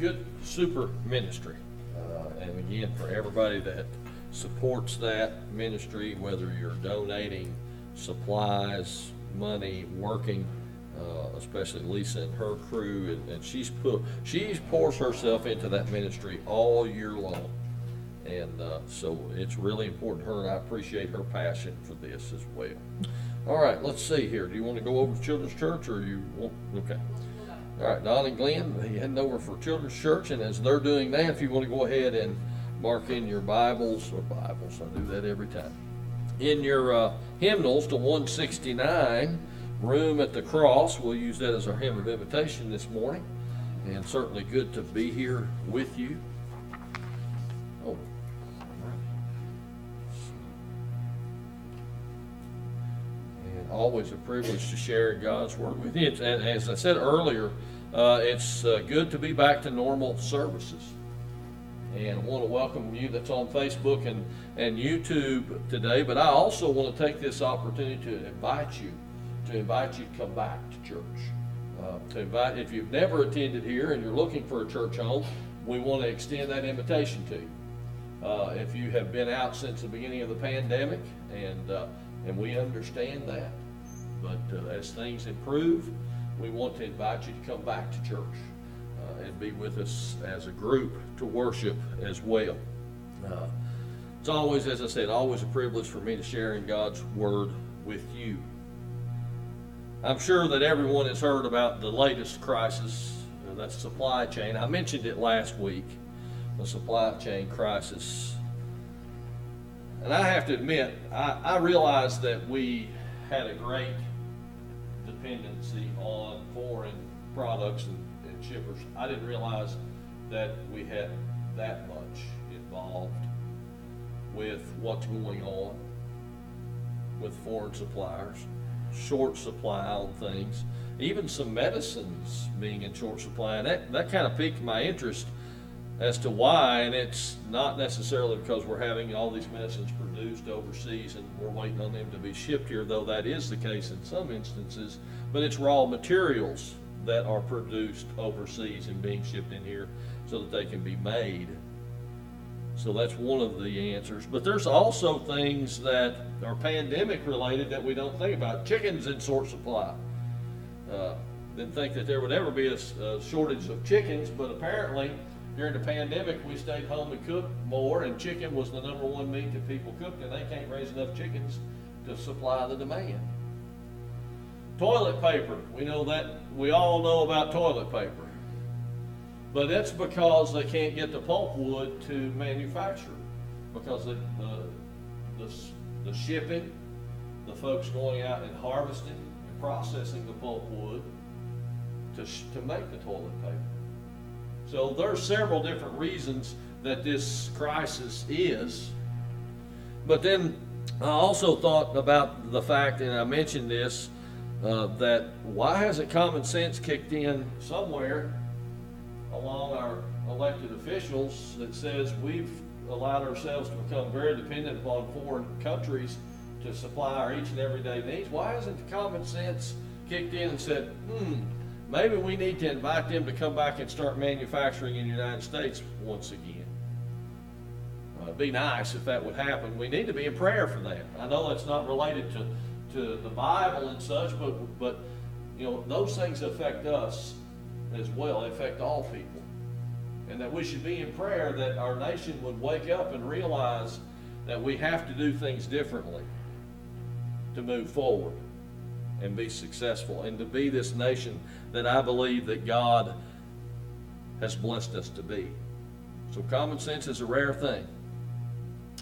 good, super ministry. Uh, and again, for everybody that supports that ministry, whether you're donating supplies, money, working, uh, especially Lisa and her crew, and, and she's put, she pours herself into that ministry all year long. And uh, so it's really important to her, and I appreciate her passion for this as well. All right, let's see here. Do you want to go over to Children's Church, or you want, okay. All right, Don and Glenn, you heading over for Children's Church, and as they're doing that, if you want to go ahead and mark in your Bibles, or Bibles, I do that every time. In your uh, hymnals to 169, Room at the Cross, we'll use that as our hymn of invitation this morning, and certainly good to be here with you. Always a privilege to share God's Word with you. It's- And as I said earlier, uh, it's uh, good to be back to normal services. And I want to welcome you that's on Facebook and, and YouTube today, but I also want to take this opportunity to invite you, to invite you to come back to church. Uh, to invite, if you've never attended here and you're looking for a church home, we want to extend that invitation to you. Uh, if you have been out since the beginning of the pandemic, and, uh, and we understand that. But uh, as things improve, we want to invite you to come back to church uh, and be with us as a group to worship as well. Uh, It's always, as I said, always a privilege for me to share in God's Word with you. I'm sure that everyone has heard about the latest crisis, uh, that's supply chain. I mentioned it last week, the supply chain crisis. And I have to admit, I, I realized that we had a great dependency on foreign products and, and shippers. I didn't realize that we had that much involved with what's going on with foreign suppliers, short supply on things, even some medicines being in short supply. And that, that kind of piqued my interest as to why, and it's not necessarily because we're having all these medicines produced overseas and we're waiting on them to be shipped here, though that is the case in some instances, but it's raw materials that are produced overseas and being shipped in here so that they can be made. So that's one of the answers. But there's also things that are pandemic related that we don't think about. Chicken's in short supply. Uh, didn't think that there would ever be a shortage of chickens, but apparently during the pandemic we stayed home and cooked more, and chicken was the number one meat that people cooked, and they can't raise enough chickens to supply the demand. Toilet paper, we know that, we all know about toilet paper. But that's because they can't get the pulp wood to manufacture, because the, the, the, the shipping, the folks going out and harvesting and processing the pulp wood to, to make the toilet paper. So there are several different reasons that this crisis is. But then I also thought about the fact, and I mentioned this, uh, that why hasn't common sense kicked in somewhere along our elected officials that says we've allowed ourselves to become very dependent upon foreign countries to supply our each and everyday needs? Why hasn't the common sense kicked in and said, hmm, maybe we need to invite them to come back and start manufacturing in the United States once again? Uh, it'd be nice if that would happen. We need to be in prayer for that. I know that's not related to, to the Bible and such, but, but, you know, those things affect us as well. They affect all people. And that we should be in prayer that our nation would wake up and realize that we have to do things differently to move forward and be successful and to be this nation that I believe that God has blessed us to be. So common sense is a rare thing.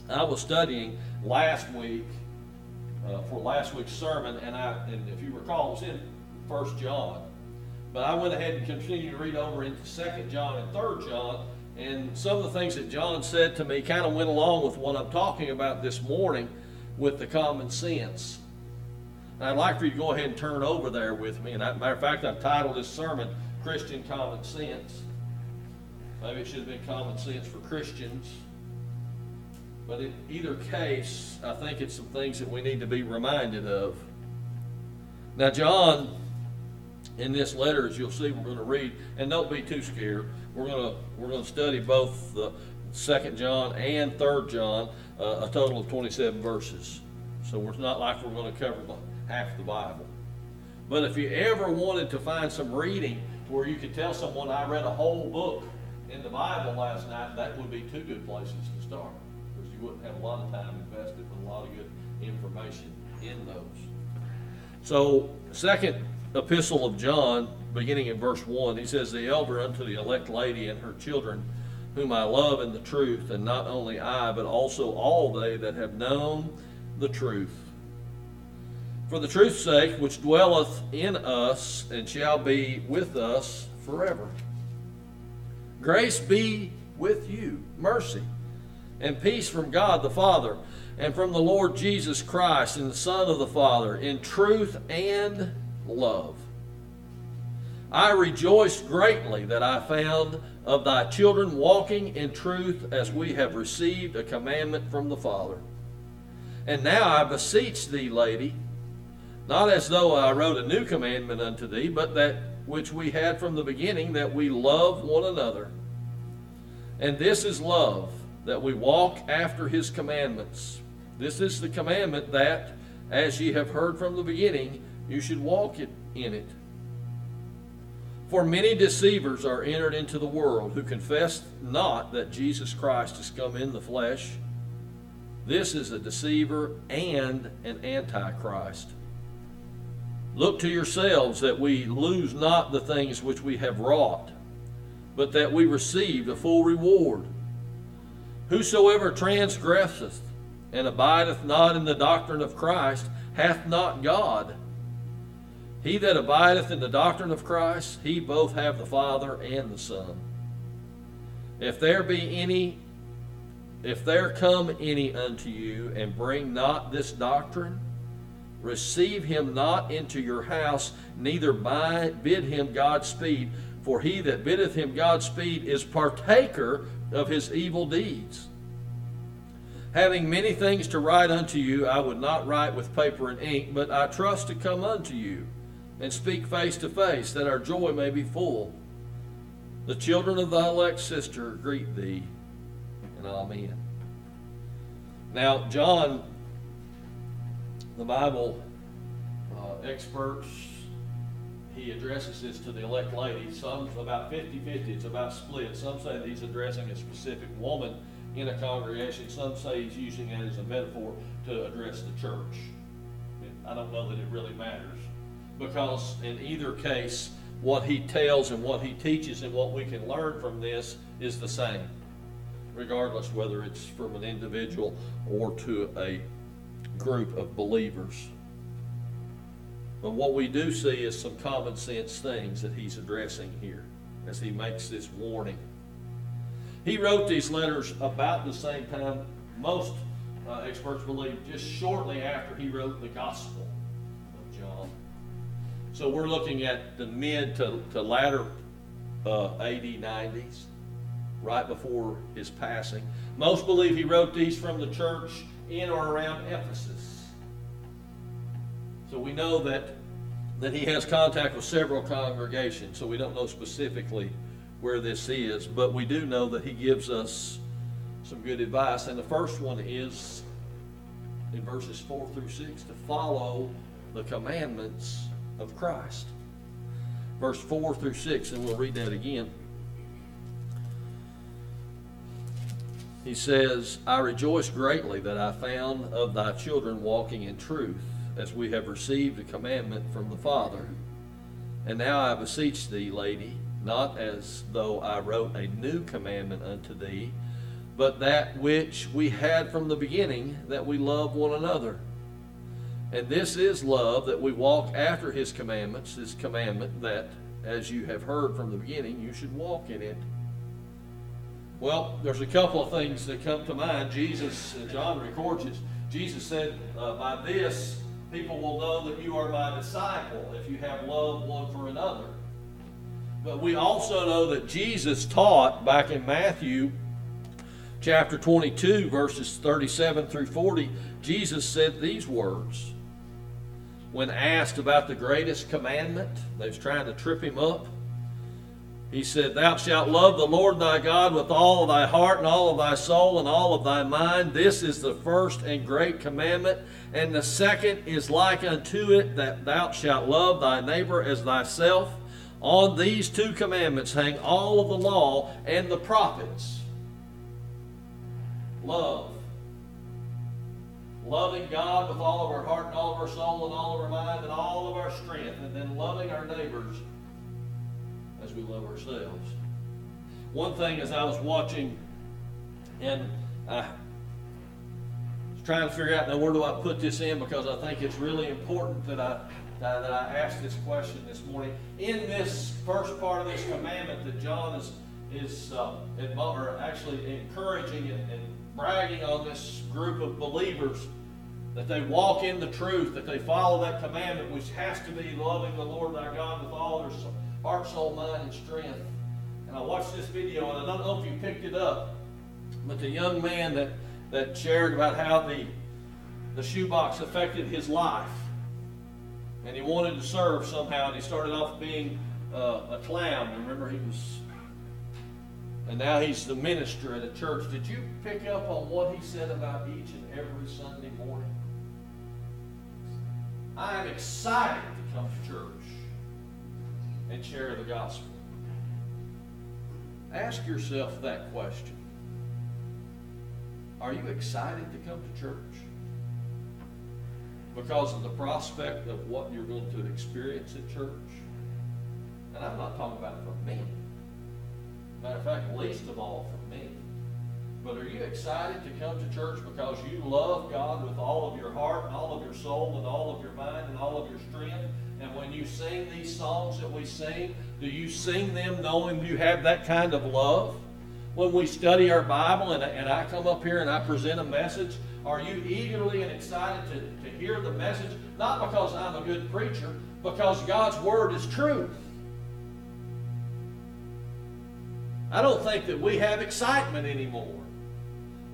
I was studying last week uh, for last week's sermon, and I and if you recall, it was in First John, but I went ahead and continued to read over into Second John and Third John, and some of the things that John said to me kind of went along with what I'm talking about this morning with the common sense. And I'd like for you to go ahead and turn over there with me. And I, matter of fact, I've titled this sermon "Christian Common Sense." Maybe it should have been "Common Sense for Christians." But in either case, I think it's some things that we need to be reminded of. Now, John in this letter, as you'll see, we're going to read, and don't be too scared. We're going to we're going to study both the Second John and Third John, uh, a total of 27 verses. So it's not like we're going to cover the, half the Bible. But if you ever wanted to find some reading where you could tell someone I read a whole book in the Bible last night, that would be two good places to start. Because you wouldn't have a lot of time invested with a lot of good information in those. So, second epistle of John, beginning in verse 1, he says, The elder unto the elect lady and her children, whom I love in the truth, and not only I, but also all they that have known the truth. For the truth's sake, which dwelleth in us and shall be with us forever. Grace be with you, mercy, and peace from God the Father, and from the Lord Jesus Christ, and the Son of the Father, in truth and love. I rejoice greatly that I found of thy children walking in truth as we have received a commandment from the Father. And now I beseech thee, lady, not as though I wrote a new commandment unto thee, but that which we had from the beginning, that we love one another. And this is love, that we walk after his commandments. This is the commandment that, as ye have heard from the beginning, you should walk in it. For many deceivers are entered into the world who confess not that Jesus Christ has come in the flesh. This is a deceiver and an antichrist. Look to yourselves that we lose not the things which we have wrought, but that we receive a full reward. Whosoever transgresseth and abideth not in the doctrine of Christ hath not God. He that abideth in the doctrine of Christ, he both have the Father and the Son. If there be any, if there come any unto you and bring not this doctrine, receive him not into your house, neither bid him Godspeed, for he that biddeth him Godspeed is partaker of his evil deeds. Having many things to write unto you, I would not write with paper and ink, but I trust to come unto you and speak face to face, that our joy may be full. The children of thy elect sister greet thee, and amen. Now, John, the Bible uh, experts, he addresses this to the elect lady. Some about 50 50, it's about split. Some say that he's addressing a specific woman in a congregation. Some say he's using it as a metaphor to address the church. I don't know that it really matters because in either case, what he tells and what he teaches and what we can learn from this is the same, regardless whether it's from an individual or to a group of believers. But what we do see is some common sense things that he's addressing here as he makes this warning. He wrote these letters about the same time, most uh, experts believe, just shortly after he wrote the Gospel of John. So we're looking at the mid to, to latter uh, AD 90s, right before his passing. Most believe he wrote these from the church in or around Ephesus. So we know that, that he has contact with several congregations, so we don't know specifically where this is, but we do know that he gives us some good advice. And the first one is in verses 4 through 6 to follow the commandments of Christ. Verse 4 through 6, and we'll read that again. He says, I rejoice greatly that I found of thy children walking in truth, as we have received a commandment from the Father. And now I beseech thee, lady, not as though I wrote a new commandment unto thee, but that which we had from the beginning, that we love one another. And this is love, that we walk after his commandments, his commandment that, as you have heard from the beginning, you should walk in it. Well, there's a couple of things that come to mind. Jesus, John records it. Jesus said, uh, By this, people will know that you are my disciple if you have love one for another. But we also know that Jesus taught back in Matthew chapter 22, verses 37 through 40, Jesus said these words when asked about the greatest commandment, they was trying to trip him up. He said, Thou shalt love the Lord thy God with all of thy heart and all of thy soul and all of thy mind. This is the first and great commandment. And the second is like unto it, that thou shalt love thy neighbor as thyself. On these two commandments hang all of the law and the prophets. Love. Loving God with all of our heart and all of our soul and all of our mind and all of our strength. And then loving our neighbors we love ourselves. One thing as I was watching, and I was trying to figure out now where do I put this in because I think it's really important that I that, I ask this question this morning. In this first part of this commandment that John is is uh, actually encouraging and, and bragging on this group of believers that they walk in the truth, that they follow that commandment, which has to be loving the Lord thy God with all their heart, soul, mind, and strength. And I watched this video, and I don't know if you picked it up, but the young man that, that shared about how the, the shoebox affected his life. And he wanted to serve somehow, and he started off being uh, a clown. Remember, he was, and now he's the minister at a church. Did you pick up on what he said about each and every Sunday morning? I am excited to come to church and share the gospel? Ask yourself that question. Are you excited to come to church? Because of the prospect of what you're going to experience at church? And I'm not talking about for me. Matter of fact, least of all for me. But are you excited to come to church because you love God with all of your heart and all of your soul and all of your mind and all of your strength? And when you sing these songs that we sing, do you sing them knowing you have that kind of love? When we study our Bible and, and I come up here and I present a message, are you eagerly and excited to, to hear the message? Not because I'm a good preacher, because God's Word is truth. I don't think that we have excitement anymore.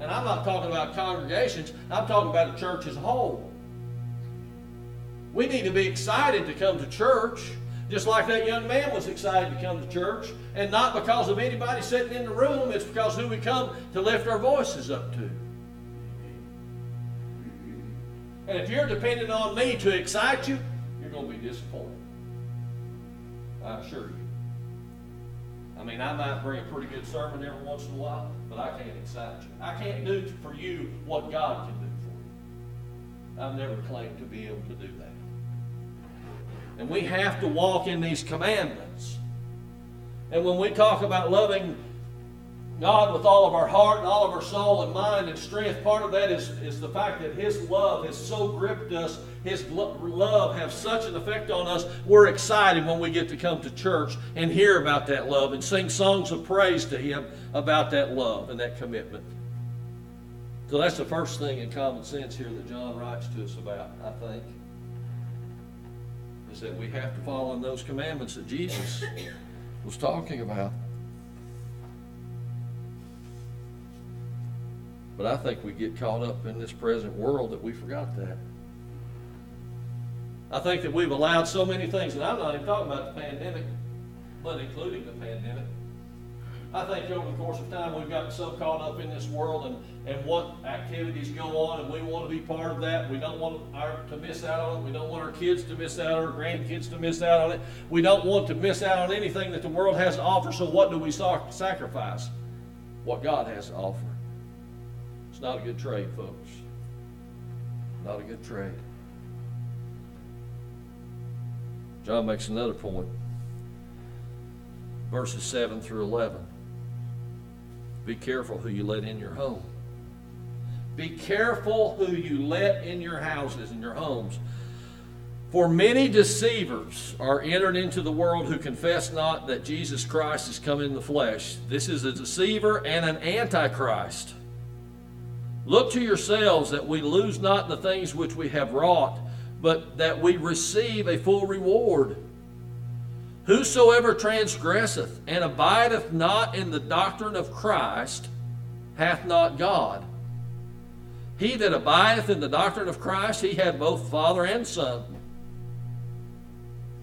And I'm not talking about congregations, I'm talking about the church as a whole. We need to be excited to come to church, just like that young man was excited to come to church, and not because of anybody sitting in the room, it's because who we come to lift our voices up to. And if you're depending on me to excite you, you're going to be disappointed. I assure you. I mean, I might bring a pretty good sermon every once in a while, but I can't excite you. I can't do for you what God can do for you. I've never claimed to be able to do that. And we have to walk in these commandments. And when we talk about loving God with all of our heart and all of our soul and mind and strength, part of that is, is the fact that His love has so gripped us, His love has such an effect on us, we're excited when we get to come to church and hear about that love and sing songs of praise to Him about that love and that commitment. So that's the first thing in common sense here that John writes to us about, I think is that we have to follow in those commandments that Jesus was talking about. But I think we get caught up in this present world that we forgot that. I think that we've allowed so many things, and I'm not even talking about the pandemic, but including the pandemic. I think over the course of time we've gotten so caught up in this world and, and what activities go on, and we want to be part of that. We don't want our, to miss out on it. We don't want our kids to miss out, our grandkids to miss out on it. We don't want to miss out on anything that the world has to offer. So what do we sacrifice? What God has to offer. It's not a good trade, folks. Not a good trade. John makes another point. Verses 7 through 11. Be careful who you let in your home. Be careful who you let in your houses and your homes. For many deceivers are entered into the world who confess not that Jesus Christ has come in the flesh. This is a deceiver and an antichrist. Look to yourselves that we lose not the things which we have wrought, but that we receive a full reward. Whosoever transgresseth and abideth not in the doctrine of Christ hath not God. He that abideth in the doctrine of Christ, he hath both Father and Son.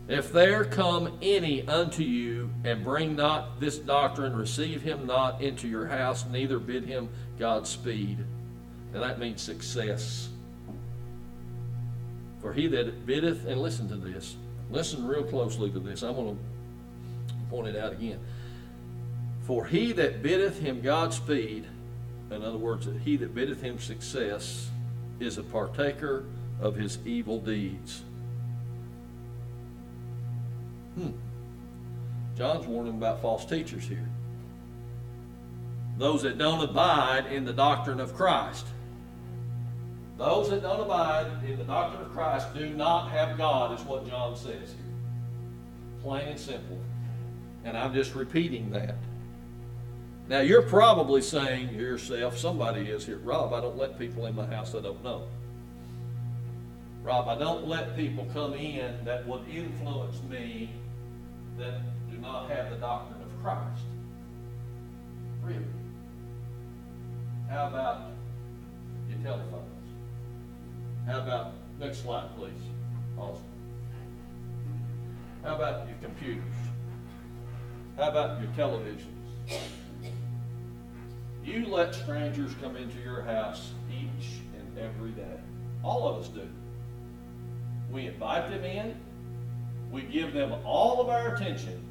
If there come any unto you and bring not this doctrine, receive him not into your house, neither bid him Godspeed. And that means success. For he that biddeth, and listen to this, listen real closely to this. I'm going to point it out again. For he that biddeth him Godspeed, in other words, he that biddeth him success, is a partaker of his evil deeds. Hmm. John's warning about false teachers here. Those that don't abide in the doctrine of Christ. Those that don't abide in the doctrine of Christ do not have God, is what John says here. Plain and simple. And I'm just repeating that. Now, you're probably saying to yourself, somebody is here, Rob, I don't let people in my house I don't know. Rob, I don't let people come in that would influence me that do not have the doctrine of Christ. Really? How about your telephones? How about, next slide, please, Austin. How about your computers? How about your televisions? You let strangers come into your house each and every day. All of us do. We invite them in. We give them all of our attention.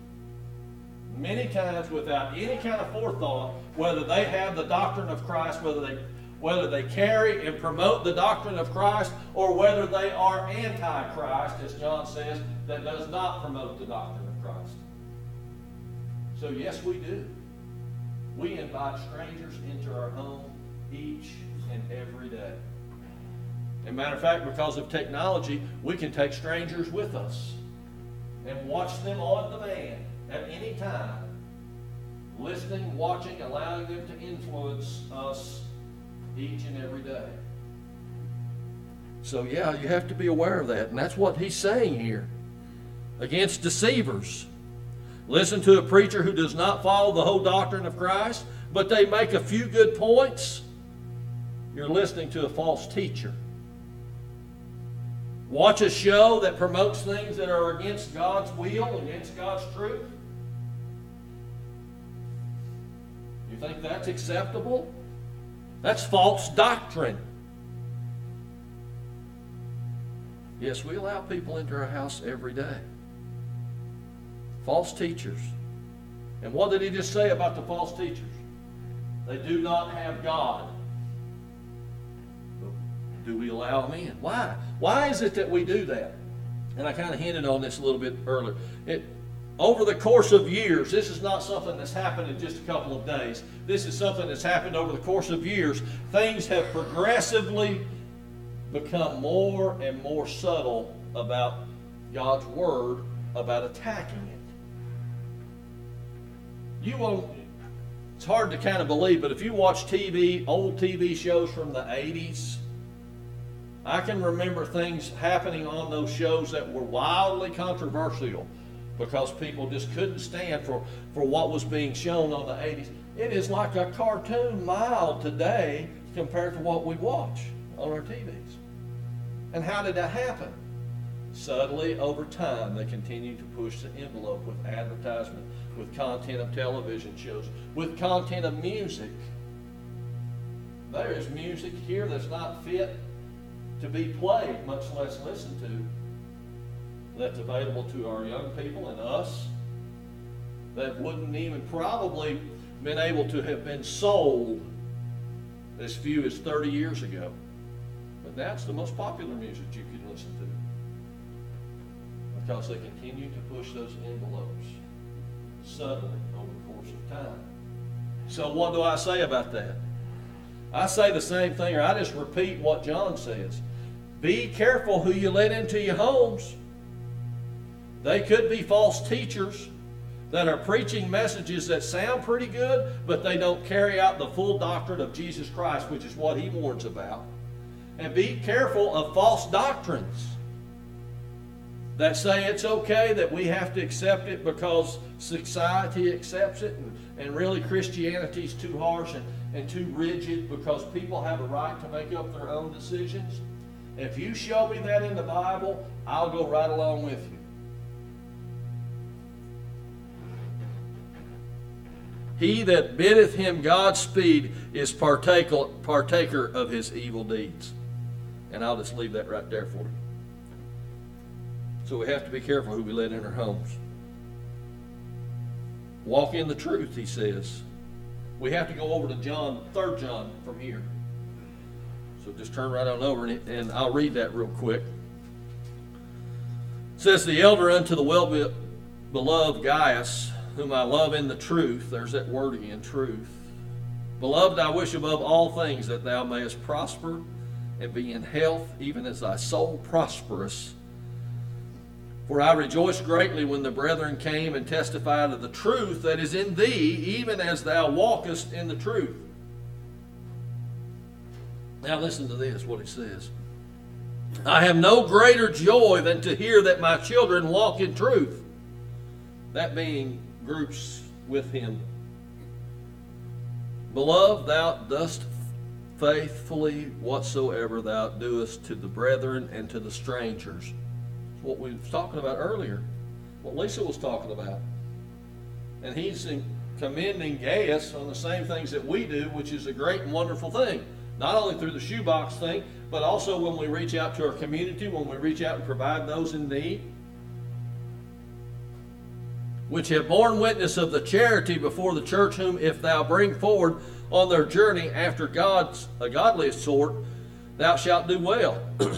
Many times without any kind of forethought, whether they have the doctrine of Christ, whether they whether they carry and promote the doctrine of Christ, or whether they are anti-Christ, as John says, that does not promote the doctrine of Christ. So yes, we do. We invite strangers into our home each and every day. As a matter of fact, because of technology, we can take strangers with us and watch them on demand at any time, listening, watching, allowing them to influence us each and every day. So, yeah, you have to be aware of that. And that's what he's saying here against deceivers. Listen to a preacher who does not follow the whole doctrine of Christ, but they make a few good points. You're listening to a false teacher. Watch a show that promotes things that are against God's will, against God's truth. You think that's acceptable? That's false doctrine. Yes, we allow people into our house every day. False teachers. And what did he just say about the false teachers? They do not have God. Do we allow them in? Why? Why is it that we do that? And I kind of hinted on this a little bit earlier. It, over the course of years, this is not something that's happened in just a couple of days. This is something that's happened over the course of years. Things have progressively become more and more subtle about God's Word, about attacking it. You won't, it's hard to kind of believe, but if you watch TV, old TV shows from the 80s, I can remember things happening on those shows that were wildly controversial because people just couldn't stand for, for what was being shown on the 80s. It is like a cartoon mild today compared to what we watch on our TVs. And how did that happen? Subtly, over time, they continued to push the envelope with advertisement, with content of television shows, with content of music. There is music here that's not fit to be played, much less listened to that's available to our young people and us that wouldn't even probably been able to have been sold as few as 30 years ago. But that's the most popular music you can listen to because they continue to push those envelopes subtly over the course of time. So what do I say about that? I say the same thing, or I just repeat what John says. Be careful who you let into your homes. They could be false teachers that are preaching messages that sound pretty good, but they don't carry out the full doctrine of Jesus Christ, which is what he warns about. And be careful of false doctrines that say it's okay, that we have to accept it because society accepts it, and, and really Christianity is too harsh and, and too rigid because people have a right to make up their own decisions. If you show me that in the Bible, I'll go right along with you. He that biddeth him Godspeed is partaker, partaker of his evil deeds. And I'll just leave that right there for you. So we have to be careful who we let in our homes. Walk in the truth, he says. We have to go over to John, 3 John from here. So just turn right on over and, and I'll read that real quick. It says, The elder unto the well beloved Gaius, whom I love in the truth. There's that word again, truth. Beloved, I wish above all things that thou mayest prosper and be in health, even as thy soul prosperous. For I rejoiced greatly when the brethren came and testified of the truth that is in thee, even as thou walkest in the truth. Now listen to this, what it says. I have no greater joy than to hear that my children walk in truth. That being groups with him. Beloved, thou dost faithfully whatsoever thou doest to the brethren and to the strangers. What we was talking about earlier, what Lisa was talking about. And he's commending Gaius on the same things that we do, which is a great and wonderful thing. Not only through the shoebox thing, but also when we reach out to our community, when we reach out and provide those in need which have borne witness of the charity before the church, whom if thou bring forward on their journey after God's a godliest sort, thou shalt do well.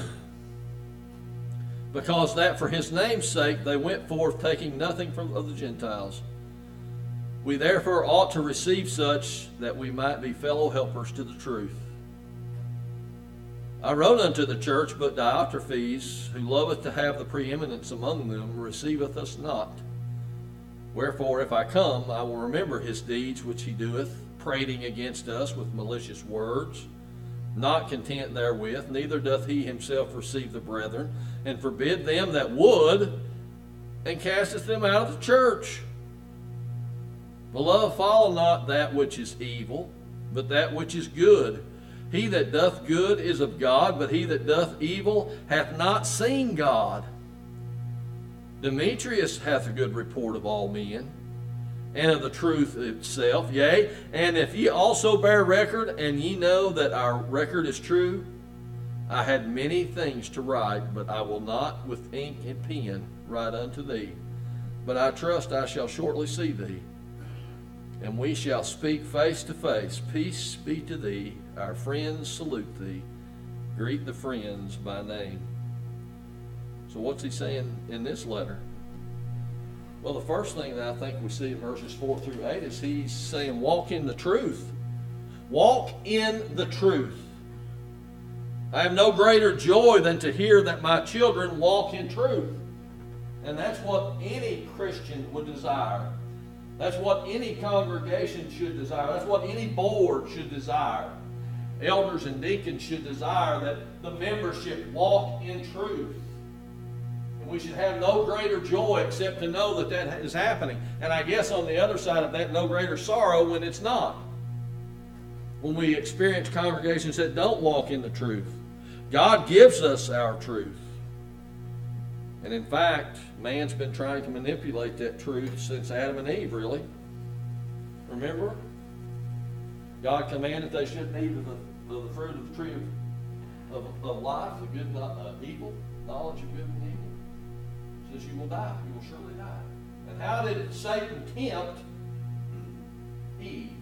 because that for his name's sake they went forth taking nothing from of the Gentiles. We therefore ought to receive such that we might be fellow helpers to the truth. I wrote unto the church, but Diotrephes, who loveth to have the preeminence among them, receiveth us not. Wherefore, if I come, I will remember his deeds which he doeth, prating against us with malicious words. Not content therewith, neither doth he himself receive the brethren, and forbid them that would, and casteth them out of the church. Beloved, follow not that which is evil, but that which is good. He that doth good is of God, but he that doth evil hath not seen God. Demetrius hath a good report of all men, and of the truth itself. Yea, and if ye also bear record, and ye know that our record is true, I had many things to write, but I will not with ink and pen write unto thee. But I trust I shall shortly see thee, and we shall speak face to face. Peace be to thee. Our friends salute thee. Greet the friends by name. So, what's he saying in this letter? Well, the first thing that I think we see in verses 4 through 8 is he's saying, Walk in the truth. Walk in the truth. I have no greater joy than to hear that my children walk in truth. And that's what any Christian would desire. That's what any congregation should desire. That's what any board should desire. Elders and deacons should desire that the membership walk in truth. We should have no greater joy except to know that that is happening. And I guess on the other side of that, no greater sorrow when it's not. When we experience congregations that don't walk in the truth. God gives us our truth. And in fact, man's been trying to manipulate that truth since Adam and Eve, really. Remember? God commanded they shouldn't eat of the, of the fruit of the tree of, of, of life, the good, uh, evil, knowledge of good and evil says you will die. You will surely die. And how did Satan tempt Eve?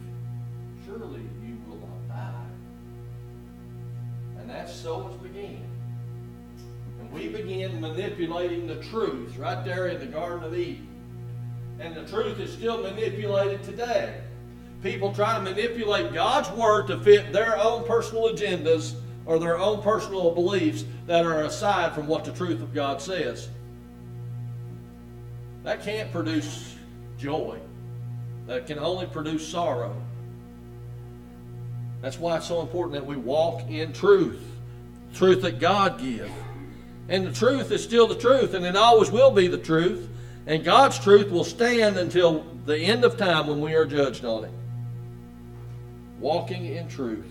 Surely you will not die. And that's so it began. And we began manipulating the truth right there in the Garden of Eden. And the truth is still manipulated today. People try to manipulate God's word to fit their own personal agendas or their own personal beliefs that are aside from what the truth of God says. That can't produce joy. That can only produce sorrow. That's why it's so important that we walk in truth, truth that God gives. And the truth is still the truth, and it always will be the truth. And God's truth will stand until the end of time when we are judged on it. Walking in truth.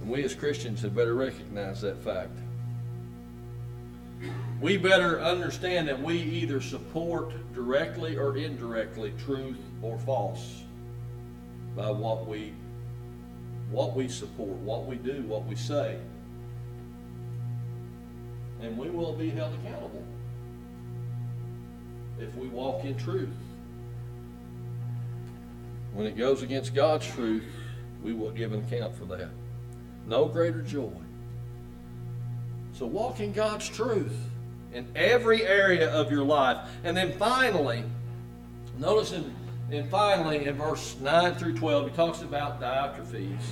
And we as Christians had better recognize that fact we better understand that we either support directly or indirectly truth or false by what we what we support, what we do, what we say. And we will be held accountable if we walk in truth. When it goes against God's truth, we will give an account for that. No greater joy. So walk in God's truth in every area of your life. And then finally, notice in, in finally in verse 9 through 12, he talks about Diotrephes.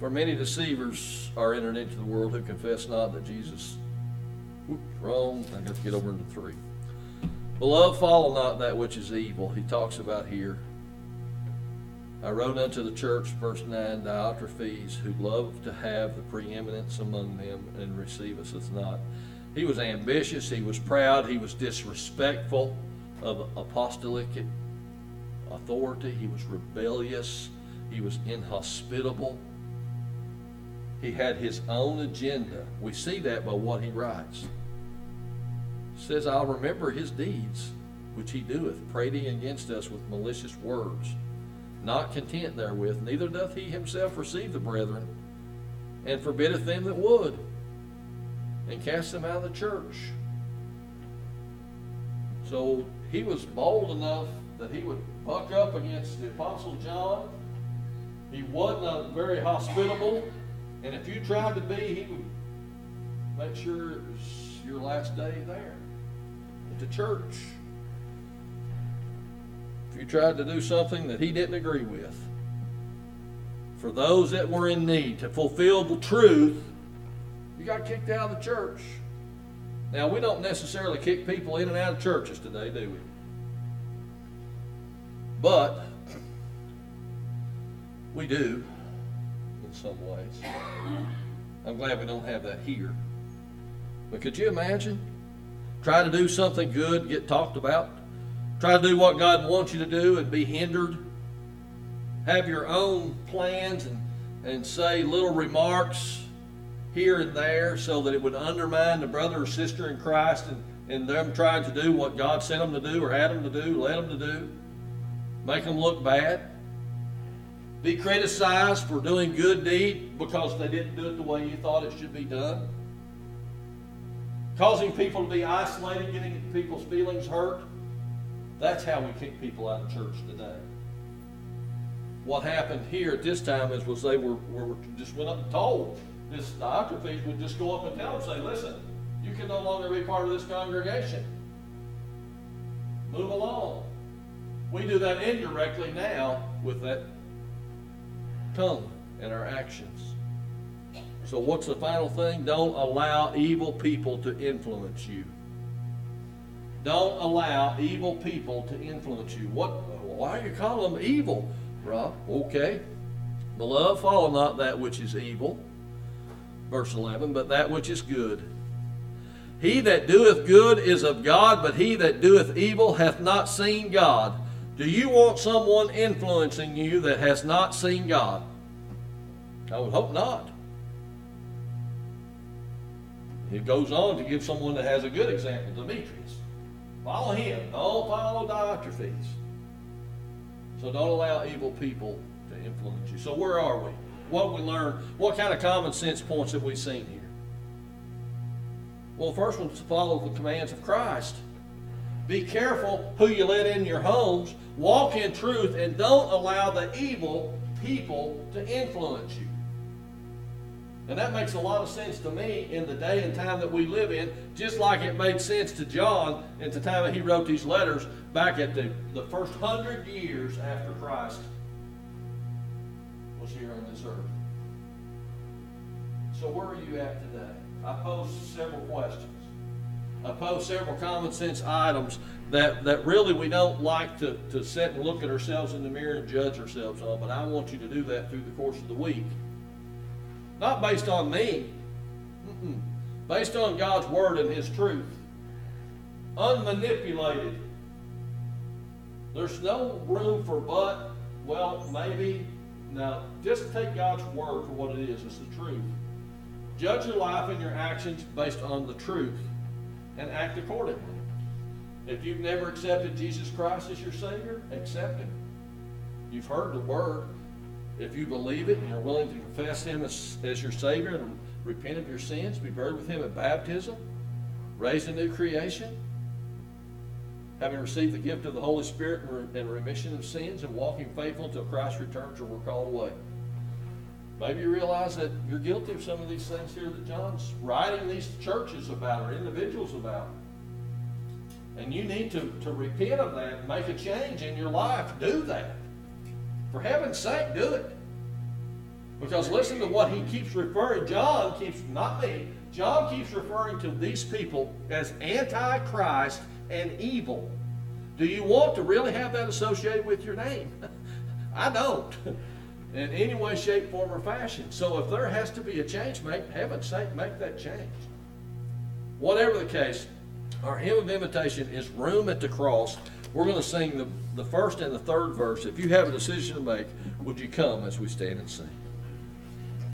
For many deceivers are entered into the world who confess not that Jesus. Whoops, wrong. I got to get over into three. Beloved, follow not that which is evil. He talks about here. I wrote unto the church, verse 9, Diotrephes, who loved to have the preeminence among them and receive us as not. He was ambitious, he was proud, he was disrespectful of apostolic authority, he was rebellious, he was inhospitable. He had his own agenda. We see that by what he writes. He says, I'll remember his deeds, which he doeth, prating against us with malicious words. Not content therewith, neither doth he himself receive the brethren, and forbiddeth them that would, and cast them out of the church. So he was bold enough that he would buck up against the Apostle John. He wasn't very hospitable. And if you tried to be, he would make sure it was your last day there at the church. You tried to do something that he didn't agree with, for those that were in need to fulfill the truth, you got kicked out of the church. Now, we don't necessarily kick people in and out of churches today, do we? But we do in some ways. I'm glad we don't have that here. But could you imagine? Try to do something good, get talked about. Try to do what God wants you to do and be hindered. Have your own plans and, and say little remarks here and there so that it would undermine the brother or sister in Christ and, and them trying to do what God sent them to do or had them to do, led them to do. Make them look bad be criticized for doing good deed because they didn't do it the way you thought it should be done, causing people to be isolated, getting people's feelings hurt. That's how we kick people out of church today. What happened here at this time is was they were, were just went up and told this Diotrephes would just go up and tell them, say, listen, you can no longer be part of this congregation. Move along. We do that indirectly now with that tongue and our actions. So, what's the final thing? Don't allow evil people to influence you. Don't allow evil people to influence you. What? Why are you calling them evil, Rob? Okay. Beloved, follow not that which is evil. Verse 11, but that which is good. He that doeth good is of God, but he that doeth evil hath not seen God. Do you want someone influencing you that has not seen God? I would hope not. It goes on to give someone that has a good example, Demetrius. Follow him. Don't follow Diotrephes. So don't allow evil people to influence you. So where are we? What we learn? What kind of common sense points have we seen here? Well, first one to follow the commands of Christ. Be careful who you let in your homes. Walk in truth and don't allow the evil people to influence you. And that makes a lot of sense to me in the day and time that we live in, just like it made sense to John at the time that he wrote these letters back at the, the first hundred years after Christ was here on this earth. So where are you at today? I pose several questions. I pose several common sense items that, that really we don't like to, to sit and look at ourselves in the mirror and judge ourselves on, but I want you to do that through the course of the week. Not based on me, Mm-mm. based on God's Word and His truth. Unmanipulated. There's no room for but, well, maybe. Now, just take God's Word for what it is. It's the truth. Judge your life and your actions based on the truth and act accordingly. If you've never accepted Jesus Christ as your Savior, accept Him. You've heard the word. If you believe it and you're willing to confess Him as, as your Savior and repent of your sins, be buried with Him at baptism, raised a new creation, having received the gift of the Holy Spirit and remission of sins, and walking faithful until Christ returns or we're called away. Maybe you realize that you're guilty of some of these things here that John's writing these churches about or individuals about. And you need to, to repent of that make a change in your life. Do that. For heaven's sake, do it. Because listen to what he keeps referring, John keeps, not me, John keeps referring to these people as antichrist and evil. Do you want to really have that associated with your name? I don't. In any way, shape, form, or fashion. So if there has to be a change, make heaven's sake, make that change. Whatever the case, our hymn of invitation is room at the cross. We're going to sing the, the first and the third verse. If you have a decision to make, would you come as we stand and sing?